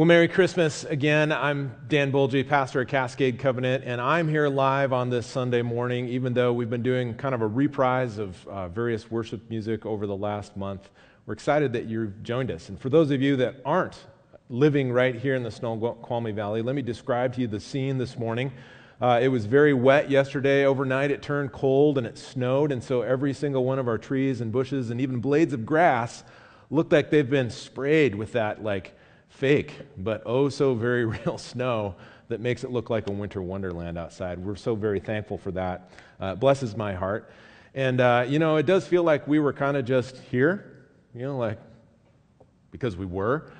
Well, Merry Christmas again. I'm Dan Bulgy, pastor at Cascade Covenant, and I'm here live on this Sunday morning, even though we've been doing kind of a reprise of uh, various worship music over the last month. We're excited that you've joined us. And for those of you that aren't living right here in the Snoqualmie Valley, let me describe to you the scene this morning. Uh, it was very wet yesterday. Overnight, it turned cold and it snowed, and so every single one of our trees and bushes and even blades of grass looked like they've been sprayed with that, like, fake, but oh so very real snow that makes it look like a winter wonderland outside. We're so very thankful for that. Uh, blesses my heart. And, uh, you know, it does feel like we were kind of just here, you know, like because we were.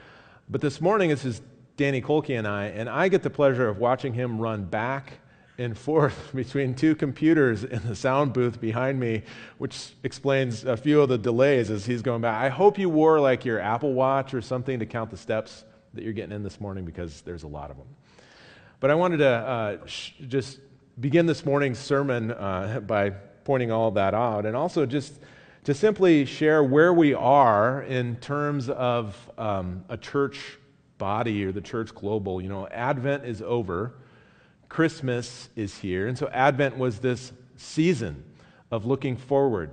But this morning, it's just Danny Kolke and I, and I get the pleasure of watching him run back and forth between two computers in the sound booth behind me, which explains a few of the delays as he's going back. I hope you wore like your Apple Watch or something to count the steps that you're getting in this morning because there's a lot of them. But I wanted to uh, sh- just begin this morning's sermon uh, by pointing all that out and also just to simply share where we are in terms of um, a church body or the church global. You know, Advent is over. Christmas is here. And so Advent was this season of looking forward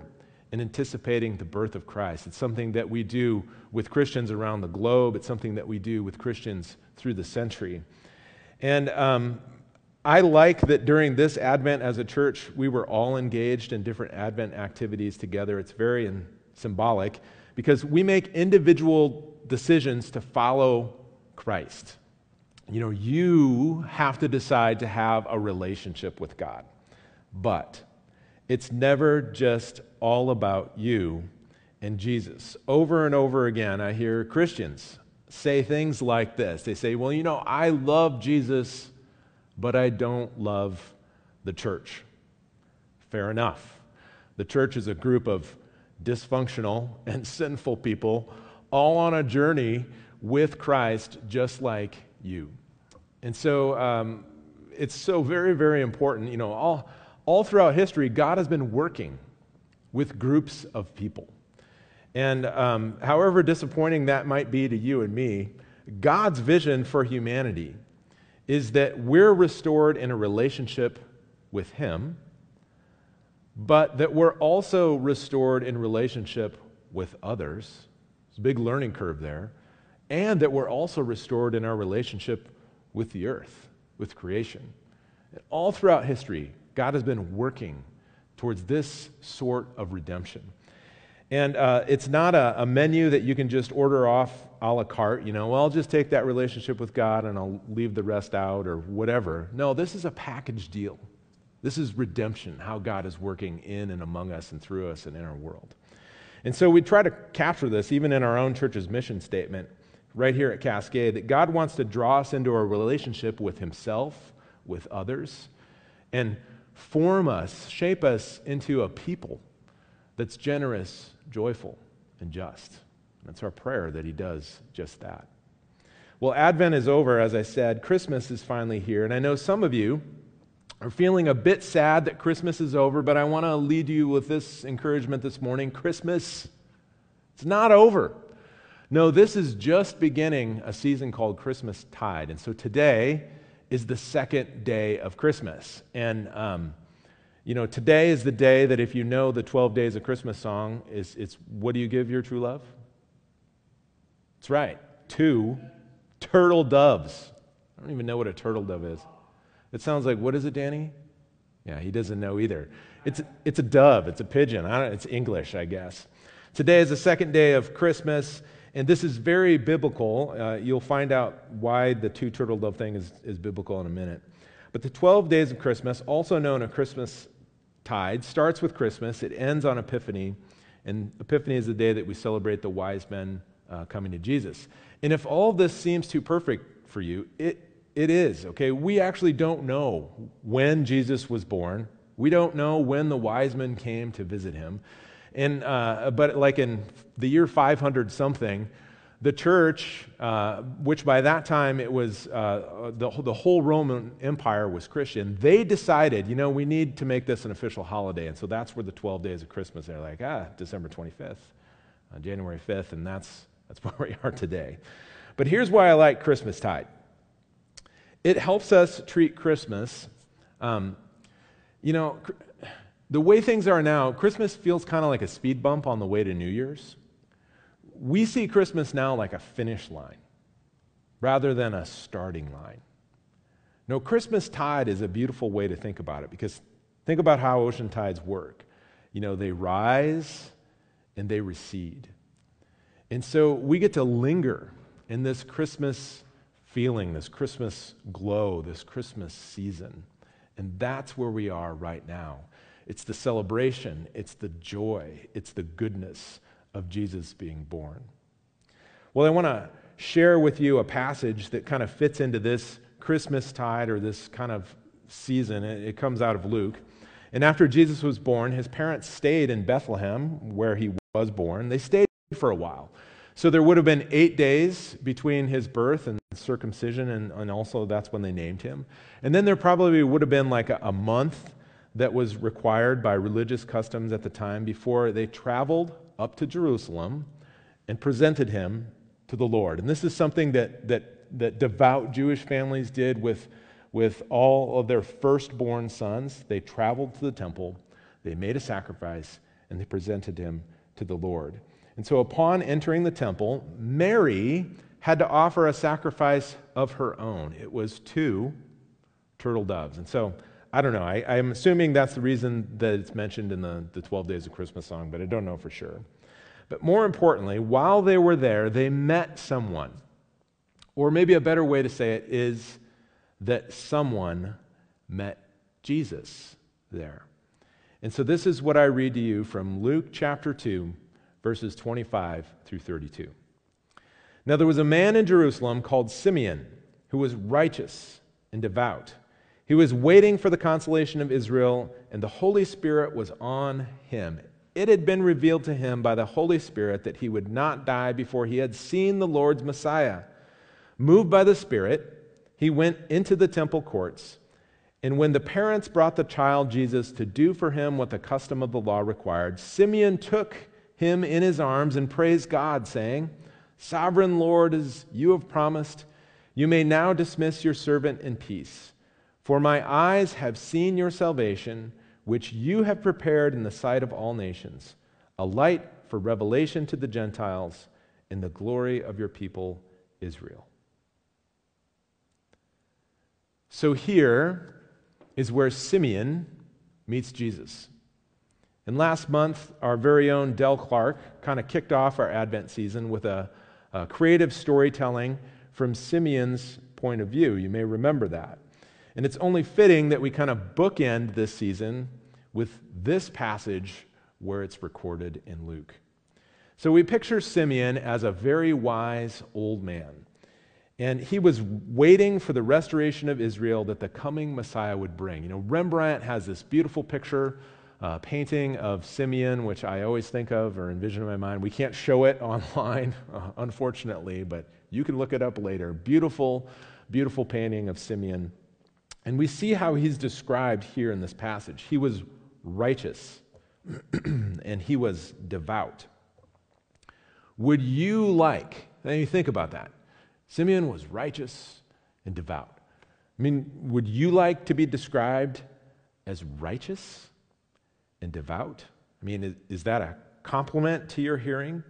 and anticipating the birth of Christ. It's something that we do with Christians around the globe, it's something that we do with Christians through the century. And um, I like that during this Advent as a church, we were all engaged in different Advent activities together. It's very symbolic because we make individual decisions to follow Christ you know, you have to decide to have a relationship with God. But it's never just all about you and Jesus. Over and over again, I hear Christians say things like this. They say, Well, you know, I love Jesus, but I don't love the church. Fair enough. The church is a group of dysfunctional and sinful people all on a journey with Christ, just like you. And so um, it's so very, very important. You know, all, all throughout history, God has been working with groups of people. And um, however disappointing that might be to you and me, God's vision for humanity is that we're restored in a relationship with Him, but that we're also restored in relationship with others. There's a big learning curve there. And that we're also restored in our relationship with the earth, with creation. And all throughout history, God has been working towards this sort of redemption. And uh, it's not a, a, menu that you can just order off a la carte, you know, well, I'll just take that relationship with God and I'll leave the rest out or whatever. No, this is a package deal. This is redemption, how God is working in and among us and through us and in our world. And so we try to capture this even in our own church's mission statement right here at Cascade that God wants to draw us into a relationship with Himself, with others, and form us, shape us into a people that's generous, joyful, and just. That's our prayer that He does just that. Well, Advent is over, as I said. Christmas is finally here. And I know some of you are feeling a bit sad that Christmas is over, but I want to lead you with this encouragement this morning Christmas, it's not over. No, this is just beginning a season called Christmas Tide. And so today is the second day of Christmas. And, um, you know, today is the day that if you know the 12 Days of Christmas song, is, it's what do you give your true love? That's right, two turtle doves. I don't even know what a turtle dove is. It sounds like, what is it, Danny? Yeah, he doesn't know either. It's, it's a dove, it's a pigeon. It's English, I guess. Today is the second day of Christmas. And this is very biblical. Uh, you'll find out why the two turtle dove thing is, is biblical in a minute. But the 12 days of Christmas, also known as Christmas tide, starts with Christmas. It ends on Epiphany. And Epiphany is the day that we celebrate the wise men uh, coming to Jesus. And if all this seems too perfect for you, it, it is, okay? We actually don't know when Jesus was born. We don't know when the wise men came to visit him. And, uh, but like in the year 500 something, the church, uh, which by that time it was uh, the, the whole Roman Empire was Christian, they decided, you know, we need to make this an official holiday. And so that's where the 12 days of Christmas, they're like, ah, December 25th, uh, January 5th, and that's, that's where we are today. But here's why I like Christmas tide it helps us treat Christmas. Um, you know, the way things are now, Christmas feels kind of like a speed bump on the way to New Year's. We see Christmas now like a finish line rather than a starting line. No, Christmas tide is a beautiful way to think about it because think about how ocean tides work. You know, they rise and they recede. And so we get to linger in this Christmas feeling, this Christmas glow, this Christmas season. And that's where we are right now. It's the celebration, it's the joy, it's the goodness of Jesus being born. Well, I want to share with you a passage that kind of fits into this Christmas tide or this kind of season. It comes out of Luke. And after Jesus was born, his parents stayed in Bethlehem, where he was born. They stayed for a while. So there would have been eight days between his birth and circumcision, and, and also that's when they named him. And then there probably would have been like a, a month that was required by religious customs at the time before they traveled up to Jerusalem and presented him to the Lord. And this is something that, that, that devout Jewish families did with, with all of their firstborn sons. They traveled to the temple, they made a sacrifice, and they presented him to the Lord. And so upon entering the temple, Mary had to offer a sacrifice of her own. It was two turtle doves. And so, I don't know. I, am assuming that's the reason that it's mentioned in the, the 12 Days of Christmas song, but I don't know for sure. But more importantly, while they were there, they met someone. Or maybe a better way to say it is that someone met Jesus there. And so this is what I read to you from Luke chapter 2, verses 25 through 32. Now there was a man in Jerusalem called Simeon who was righteous and devout. He was waiting for the consolation of Israel, and the Holy Spirit was on him it had been revealed to him by the Holy Spirit that he would not die before he had seen the Lord's Messiah. Moved by the Spirit, he went into the temple courts. And when the parents brought the child Jesus to do for him what the custom of the law required, Simeon took him in his arms and praised God, saying, Sovereign Lord, as you have promised, you may now dismiss your servant in peace. For my eyes have seen your salvation which you have prepared in the sight of all nations, a light for revelation to the Gentiles in the glory of your people Israel. So here is where Simeon meets Jesus. And last month, our very own Del Clark kind of kicked off our Advent season with a, a creative storytelling from Simeon's point of view. You may remember that. And it's only fitting that we kind of bookend this season with this passage where it's recorded in Luke. So we picture Simeon as a very wise old man. And he was waiting for the restoration of Israel that the coming Messiah would bring. You know, Rembrandt has this beautiful picture, uh, painting of Simeon, which I always think of or envision in my mind. We can't show it online, uh, unfortunately, but you can look it up later. Beautiful, beautiful painting of Simeon. And we see how he's described here in this passage. He was righteous and he was devout. Would you like, now you think about that. Simeon was righteous and devout. I mean, would you like to be described as righteous and devout? I mean, is, is that a compliment to your hearing?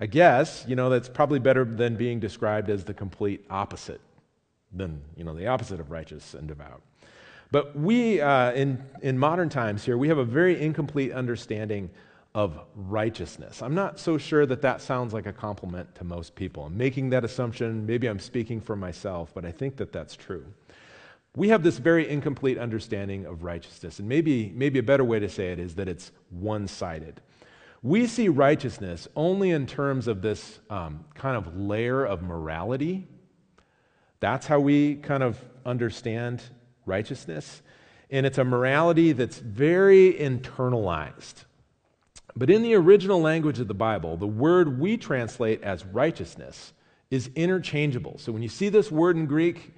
I guess, you know, that's probably better than being described as the complete opposite than, you know, the opposite of righteous and devout. But we, uh, in, in modern times here, we have a very incomplete understanding of righteousness. I'm not so sure that that sounds like a compliment to most people. I'm making that assumption. Maybe I'm speaking for myself, but I think that that's true. We have this very incomplete understanding of righteousness, and maybe, maybe a better way to say it is that it's one sided. We see righteousness only in terms of this um, kind of layer of morality that's how we kind of understand righteousness. And it's a morality that's very internalized. But in the original language of the Bible, the word we translate as righteousness is interchangeable. So when you see this word in Greek,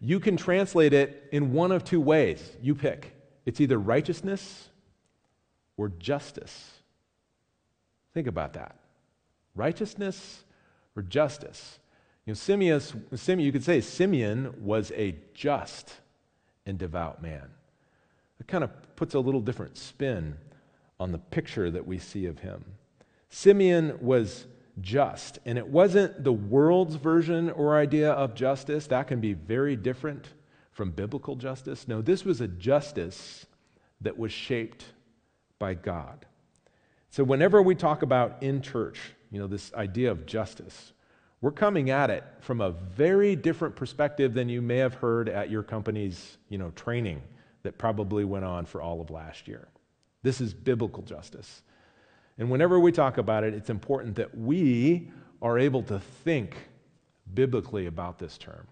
you can translate it in one of two ways. You pick. It's either righteousness or justice. Think about that. Righteousness or justice. You know, Simeon, Simeon, you could say Simeon was a just and devout man. It kind of puts a little different spin on the picture that we see of him. Simeon was just, and it wasn't the world's version or idea of justice. That can be very different from biblical justice. No, this was a justice that was shaped by God. So, whenever we talk about in church, you know, this idea of justice, we're coming at it from a very different perspective than you may have heard at your company's, you know, training that probably went on for all of last year. This is biblical justice. And whenever we talk about it, it's important that we are able to think biblically about this term.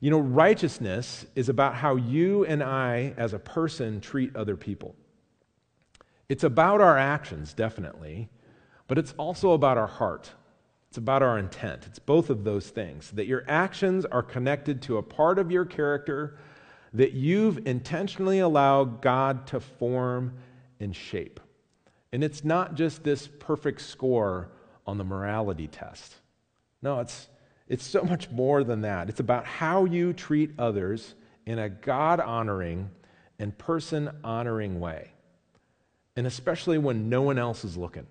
You know, righteousness is about how you and I, as a person, treat other people. It's about our actions, definitely, but it's also about our heart. It's about our intent. It's both of those things. That your actions are connected to a part of your character that you've intentionally allowed God to form and shape. And it's not just this perfect score on the morality test. No, it's, it's so much more than that. It's about how you treat others in a God honoring and person honoring way. And especially when no one else is looking.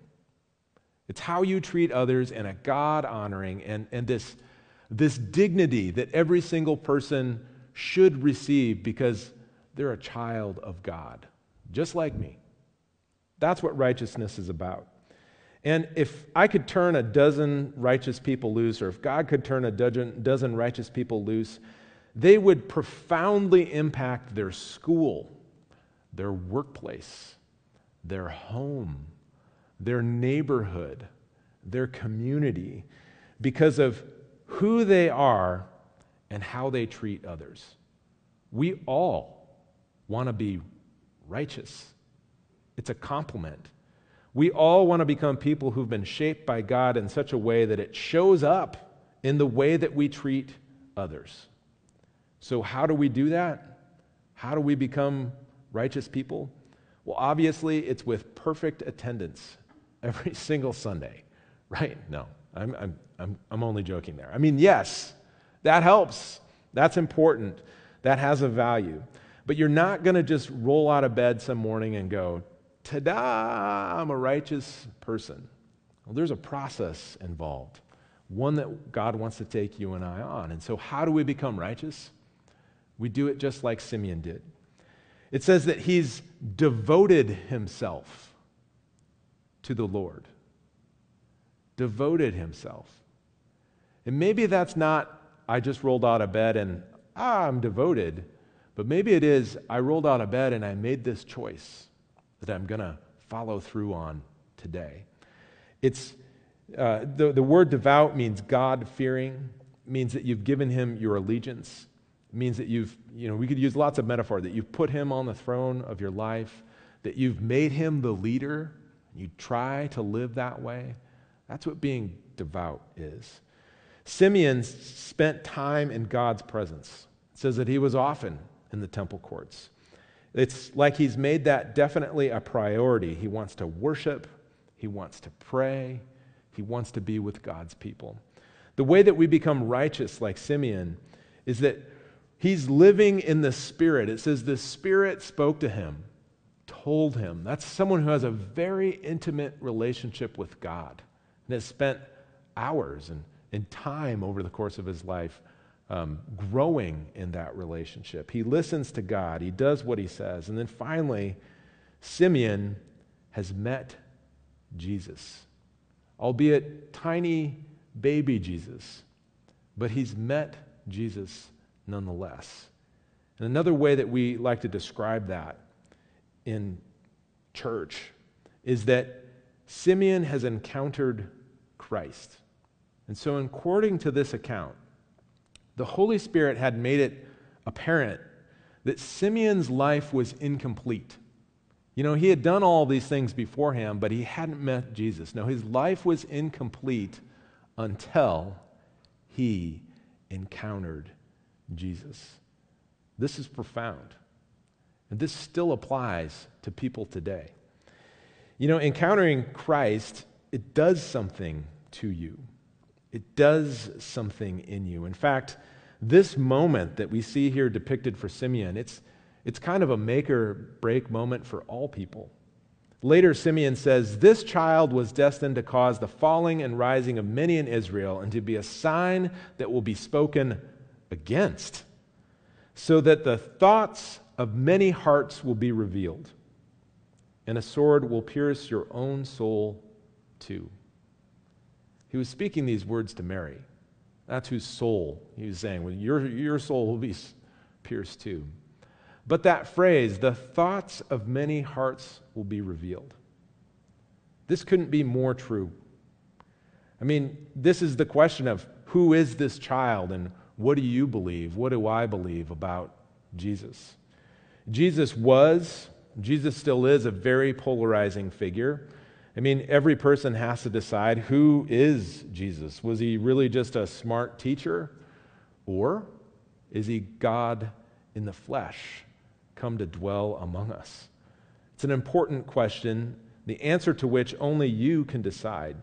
It's how you treat others in a God honoring and, and this, this dignity that every single person should receive because they're a child of God, just like me. That's what righteousness is about. And if I could turn a dozen righteous people loose, or if God could turn a dozen righteous people loose, they would profoundly impact their school, their workplace, their home, their neighborhood, their community, because of who they are and how they treat others. We all want to be righteous. It's a compliment. We all want to become people who've been shaped by God in such a way that it shows up in the way that we treat others. So, how do we do that? How do we become righteous people? Well, obviously, it's with perfect attendance every single Sunday, right? No, I'm, I'm, I'm, I'm only joking there. I mean, yes, that helps. That's important. That has a value. But you're not going to just roll out of bed some morning and go, ta da, I'm a righteous person. Well, there's a process involved, one that God wants to take you and I on. And so, how do we become righteous? We do it just like Simeon did. It says that he's devoted himself to the Lord. Devoted himself. And maybe that's not, I just rolled out of bed and, ah, I'm devoted. But maybe it is, I rolled out of bed and I made this choice that I'm going to follow through on today. It's, uh, the, the word devout means God fearing, means that you've given him your allegiance, means that you've, you know, we could use lots of metaphor, that you've put him on the throne of your life, that you've made him the leader, you try to live that way. That's what being devout is. Simeon spent time in God's presence. It says that he was often in the temple courts. It's like he's made that definitely a priority. He wants to worship, he wants to pray, he wants to be with God's people. The way that we become righteous, like Simeon, is that he's living in the Spirit. It says the Spirit spoke to him, told him. That's someone who has a very intimate relationship with God and has spent hours and, and time over the course of his life um, growing in that relationship. He listens to God, he does what he says. And then finally, Simeon has met Jesus, albeit tiny baby Jesus, but he's met Jesus nonetheless. And another way that we like to describe that in church is that Simeon has encountered Christ. And so, according to this account, the Holy Spirit had made it apparent that Simeon's life was incomplete. You know, he had done all these things beforehand, but he hadn't met Jesus. No, his life was incomplete until he encountered Jesus. This is profound. And this still applies to people today. You know, encountering Christ, it does something to you. It does something in you. In fact, this moment that we see here depicted for Simeon, it's, it's kind of a make or break moment for all people. Later, Simeon says, This child was destined to cause the falling and rising of many in Israel and to be a sign that will be spoken against, so that the thoughts of many hearts will be revealed, and a sword will pierce your own soul too. He was speaking these words to Mary. That's whose soul he was saying. Well, your, your soul will be pierced too. But that phrase, the thoughts of many hearts will be revealed. This couldn't be more true. I mean, this is the question of who is this child and what do you believe? What do I believe about Jesus? Jesus was, Jesus still is a very polarizing figure. I mean, every person has to decide who is Jesus. Was he really just a smart teacher? Or is he God in the flesh? come to dwell among us? It's an important question, the answer to which only you can decide.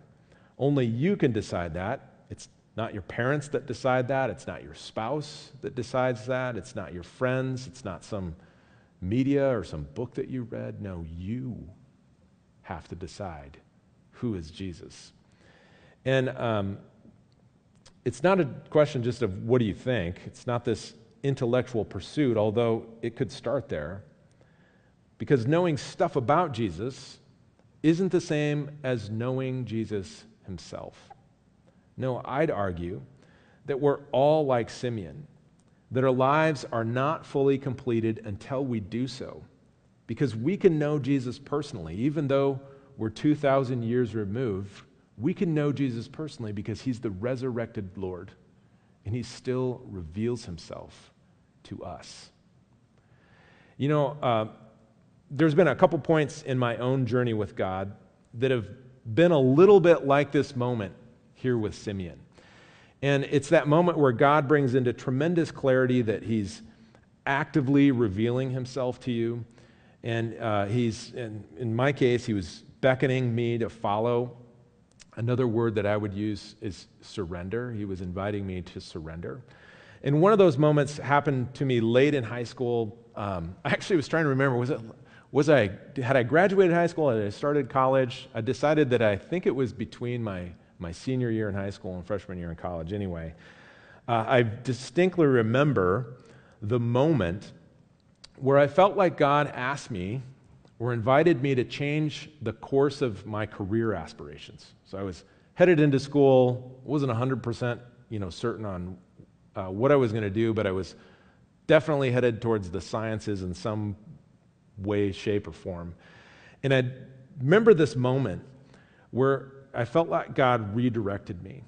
Only you can decide that. It's not your parents that decide that. It's not your spouse that decides that. It's not your friends. It's not some media or some book that you read. No, you have to decide who is Jesus. And um, it's not a question just of what do you think. It's not this intellectual pursuit, although it could start there. Because knowing stuff about Jesus isn't the same as knowing Jesus himself. No, I'd argue that we're all like Simeon, that our lives are not fully completed until we do so. Because we can know Jesus personally, even though we're 2,000 years removed, we can know Jesus personally because he's the resurrected Lord and he still reveals himself to us. You know, uh, there's been a couple points in my own journey with God that have been a little bit like this moment here with Simeon. And it's that moment where God brings into tremendous clarity that he's actively revealing himself to you. And uh, he's, in, in my case, he was beckoning me to follow Another word that I would use is surrender. He was inviting me to surrender. And one of those moments happened to me late in high school. Um, I actually was trying to remember was it was I had I graduated high school and I started college? I decided that I think it was between my my senior year in high school and freshman year in college. Anyway, uh, I distinctly remember the moment where I felt like God asked me or invited me to change the course of my career aspirations. So I was headed into school, wasn't 100% you know, certain on uh, what I was going to do, but I was definitely headed towards the sciences in some way, shape, or form. And I remember this moment where I felt like God redirected me.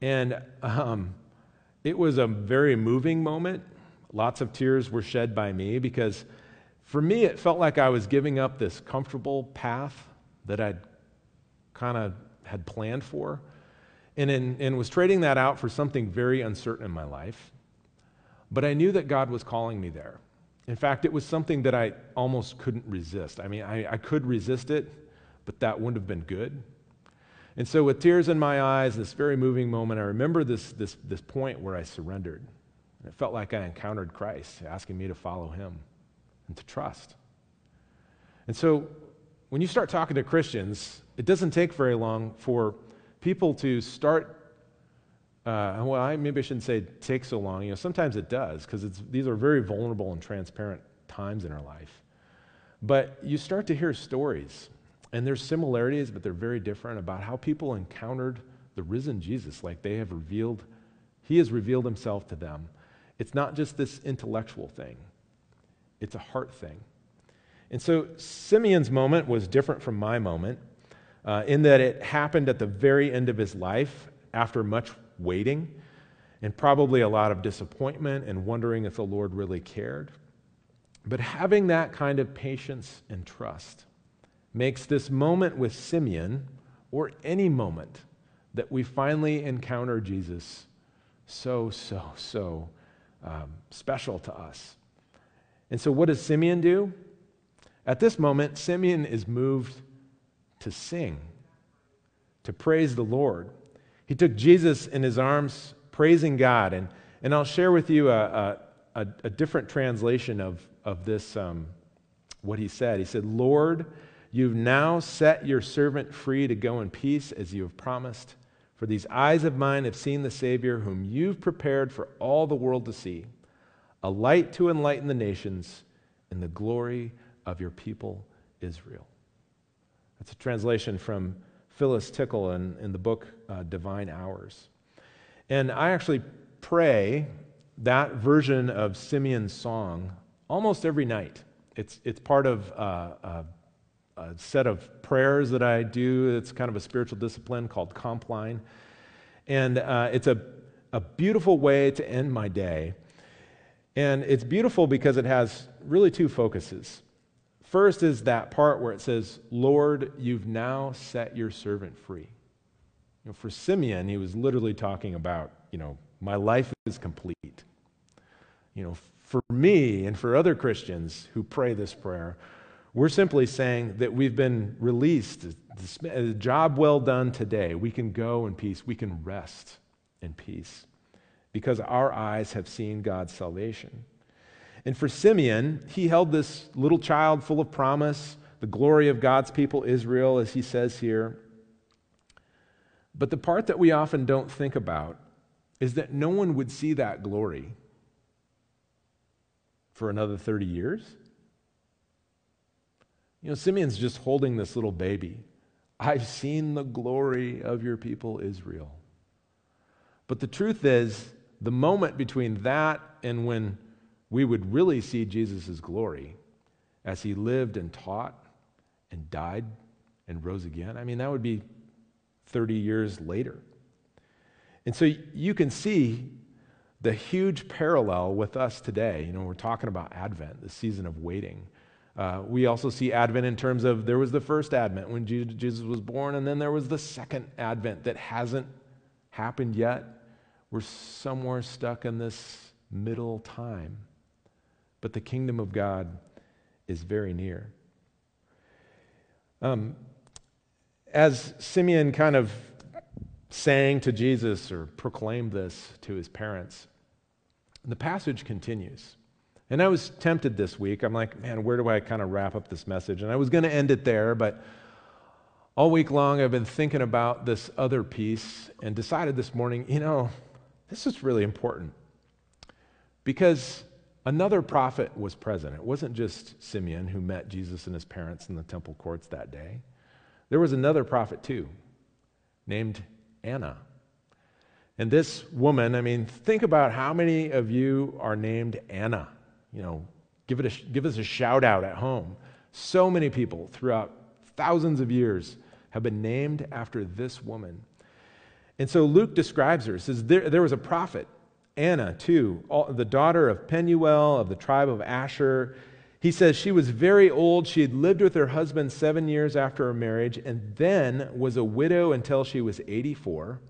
And um, it was a very moving moment. Lots of tears were shed by me because for me, it felt like I was giving up this comfortable path that I'd kind of had planned for and, in, and was trading that out for something very uncertain in my life. But I knew that God was calling me there. In fact, it was something that I almost couldn't resist. I mean, I, I could resist it, but that wouldn't have been good. And so, with tears in my eyes, this very moving moment, I remember this, this, this point where I surrendered. And it felt like I encountered Christ asking me to follow him and to trust. And so when you start talking to Christians, it doesn't take very long for people to start. Uh, well, I, maybe I shouldn't say take so long. You know, sometimes it does because these are very vulnerable and transparent times in our life. But you start to hear stories, and there's similarities, but they're very different about how people encountered the risen Jesus, like they have revealed, He has revealed Himself to them. It's not just this intellectual thing it's a heart thing. And so Simeon's moment was different from my moment uh, in that it happened at the very end of his life after much waiting and probably a lot of disappointment and wondering if the Lord really cared. But having that kind of patience and trust makes this moment with Simeon, or any moment that we finally encounter Jesus, so, so, so um, special to us. And so, what does Simeon do? At this moment, Simeon is moved to sing, to praise the Lord. He took Jesus in his arms, praising God. And, and I'll share with you a, a, a different translation of, of this, um, what he said. He said, Lord, you've now set your servant free to go in peace as you have promised. For these eyes of mine have seen the Savior, whom you've prepared for all the world to see, a light to enlighten the nations in the glory of your people Israel. That's a translation from Phyllis Tickle in, in the book uh, Divine Hours. And I actually pray that version of Simeon's song almost every night. It's, it's part of uh, a, a, set of prayers that I do. It's kind of a spiritual discipline called Compline. And uh, it's a, a beautiful way to end my day. And it's beautiful because it has really two focuses. First is that part where it says, Lord, you've now set your servant free. You know, for Simeon, he was literally talking about, you know, my life is complete. You know, for me and for other Christians who pray this prayer, we're simply saying that we've been released, a uh, job well done today. We can go in peace, we can rest in peace because our eyes have seen God's salvation. And for Simeon, he held this little child full of promise, the glory of God's people, Israel, as he says here. But the part that we often don't think about is that no one would see that glory for another 30 years. You know, Simeon's just holding this little baby. I've seen the glory of your people, Israel. But the truth is, the moment between that and when we would really see Jesus' glory as he lived and taught and died and rose again, I mean, that would be 30 years later. And so you can see the huge parallel with us today. You know, we're talking about Advent, the season of waiting. Uh, we also see Advent in terms of there was the first Advent when Jesus was born, and then there was the second Advent that hasn't happened yet. We're somewhere stuck in this middle time. But the kingdom of God is very near. Um, as Simeon kind of sang to Jesus or proclaimed this to his parents, the passage continues. And I was tempted this week. I'm like, man, where do I kind of wrap up this message? And I was going to end it there, but all week long I've been thinking about this other piece and decided this morning, you know, this is really important because another prophet was present. It wasn't just Simeon who met Jesus and his parents in the temple courts that day. There was another prophet too, named Anna. And this woman, I mean, think about how many of you are named Anna. You know, give, it a, give us a shout out at home. So many people throughout thousands of years have been named after this woman. And so Luke describes her, says there, there was a prophet, Anna, too, all, the daughter of Penuel of the tribe of Asher. He says she was very old. She had lived with her husband seven years after her marriage and then was a widow until she was 84.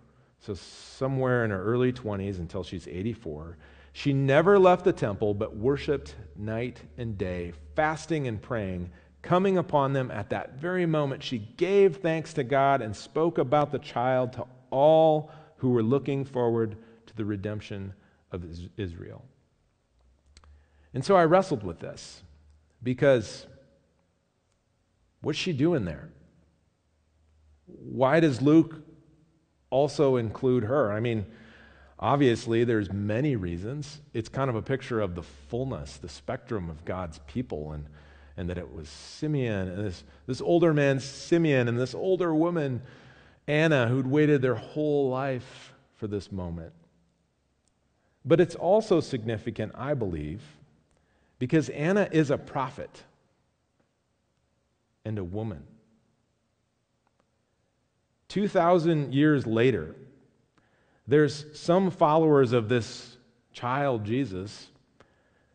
So, somewhere in her early 20s until she's 84. She never left the temple, but worshiped night and day, fasting and praying. Coming upon them at that very moment, she gave thanks to God and spoke about the child to all who were looking forward to the redemption of Israel. And so I wrestled with this because what's she doing there? Why does Luke also include her? I mean, obviously there's many reasons. It's kind of a picture of the fullness, the spectrum of God's people and and that it was Simeon and this, this older man Simeon and this older woman Anna, who'd waited their whole life for this moment. But it's also significant, I believe, because Anna is a prophet and a woman. 2,000 years later, there's some followers of this child, Jesus,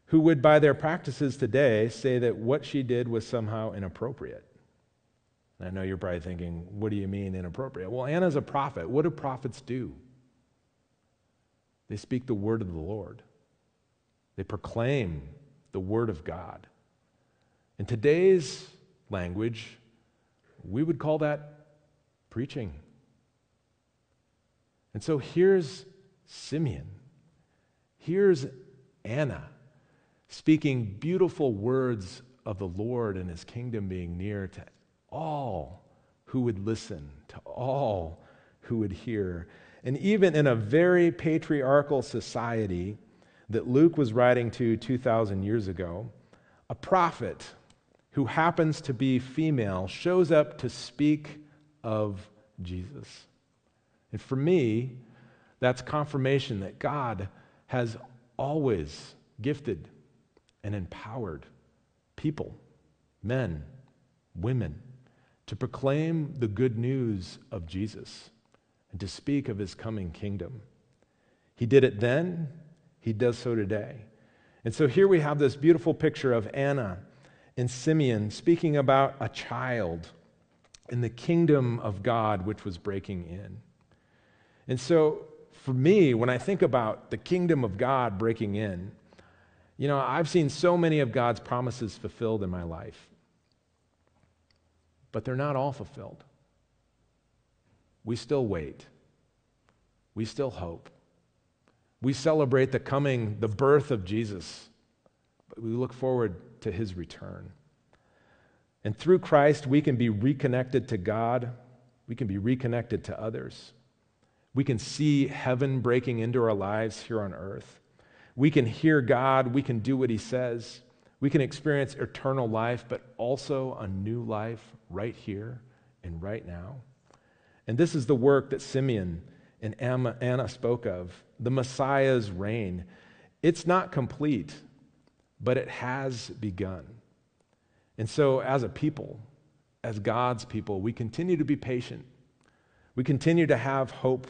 who would, by their practices today, say that what she did was somehow inappropriate. I know you're probably thinking, what do you mean inappropriate? Well, Anna's a prophet. What do prophets do? They speak the word of the Lord, they proclaim the word of God. In today's language, we would call that preaching. And so here's Simeon. Here's Anna speaking beautiful words of the Lord and his kingdom being near to all who would listen, to all who would hear. And even in a very patriarchal society that Luke was writing to 2,000 years ago, a prophet who happens to be female shows up to speak of Jesus. And for me, that's confirmation that God has always gifted and empowered people, men, women, to proclaim the good news of Jesus and to speak of his coming kingdom. He did it then, he does so today. And so here we have this beautiful picture of Anna and Simeon speaking about a child in the kingdom of God which was breaking in. And so for me, when I think about the kingdom of God breaking in, you know, I've seen so many of God's promises fulfilled in my life, but they're not all fulfilled. We still wait. We still hope. We celebrate the coming, the birth of Jesus, but we look forward to his return. And through Christ, we can be reconnected to God, we can be reconnected to others. We can see heaven breaking into our lives here on earth. We can hear God, we can do what he says. We can experience eternal life, but also a new life right here and right now. And this is the work that Simeon and Anna spoke of the Messiah's reign. It's not complete, but it has begun. And so, as a people, as God's people, we continue to be patient. We continue to have hope.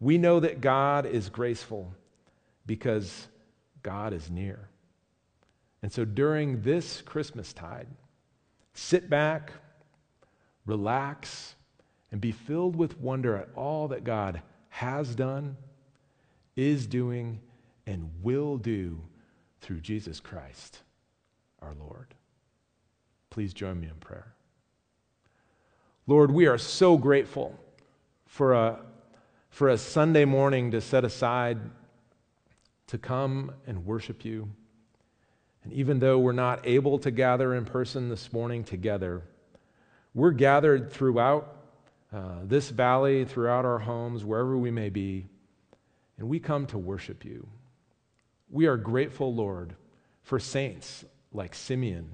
We know that God is graceful because God is near. And so, during this Christmas tide, sit back, relax, and be filled with wonder at all that God has done, is doing, and will do through Jesus Christ, our Lord. Please join me in prayer. Lord, we are so grateful for a, for a Sunday morning to set aside to come and worship you. And even though we're not able to gather in person this morning together, we're gathered throughout uh, this valley, throughout our homes, wherever we may be, and we come to worship you. We are grateful, Lord, for saints like Simeon,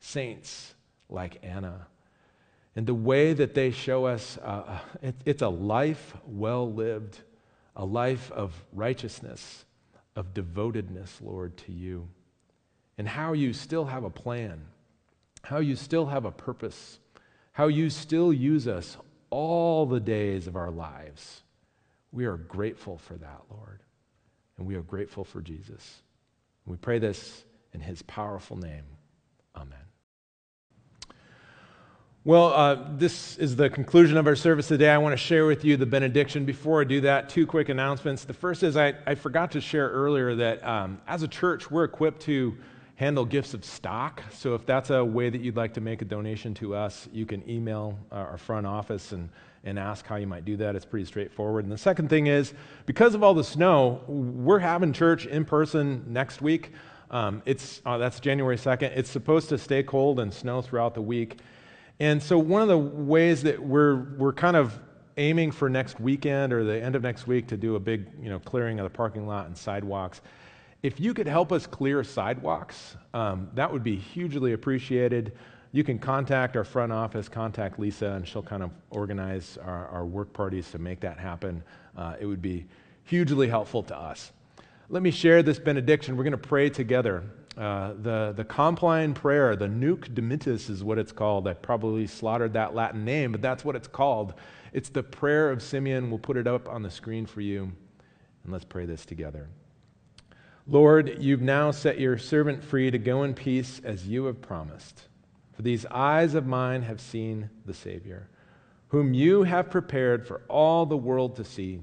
saints like Anna, and the way that they show us uh, uh, it, it's a life well lived, a life of righteousness, of devotedness, Lord, to you, and how you still have a plan, how you still have a purpose, how you still use us all the days of our lives. We are grateful for that, Lord. And we are grateful for Jesus. We pray this in his powerful name. Amen. Well, uh, this is the conclusion of our service today. I want to share with you the benediction. Before I do that, two quick announcements. The first is I, I forgot to share earlier that um, as a church, we're equipped to handle gifts of stock. So if that's a way that you'd like to make a donation to us, you can email our front office and, and ask how you might do that. It's pretty straightforward. And the second thing is, because of all the snow, we're having church in person next week. Um, it's, uh, that's January 2nd. It's supposed to stay cold and snow throughout the week. And so one of the ways that we're, we're kind of aiming for next weekend or the end of next week to do a big you know, clearing of the parking lot and sidewalks if you could help us clear sidewalks, um, that would be hugely appreciated. You can contact our front office, contact Lisa, and she'll kind of organize our, our work parties to make that happen. Uh, it would be hugely helpful to us. Let me share this benediction. We're going to pray together. Uh, the, the Compline prayer, the Nunc Dimittis is what it's called. I probably slaughtered that Latin name, but that's what it's called. It's the prayer of Simeon. We'll put it up on the screen for you. And let's pray this together. Lord, you've now set your servant free to go in peace as you have promised. For these eyes of mine have seen the Savior, whom you have prepared for all the world to see,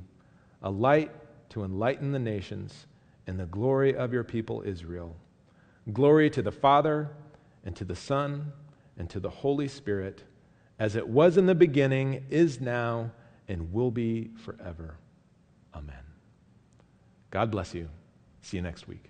a light to enlighten the nations and the glory of your people Israel. Glory to the Father, and to the Son, and to the Holy Spirit, as it was in the beginning, is now, and will be forever. Amen. God bless you. See you next week.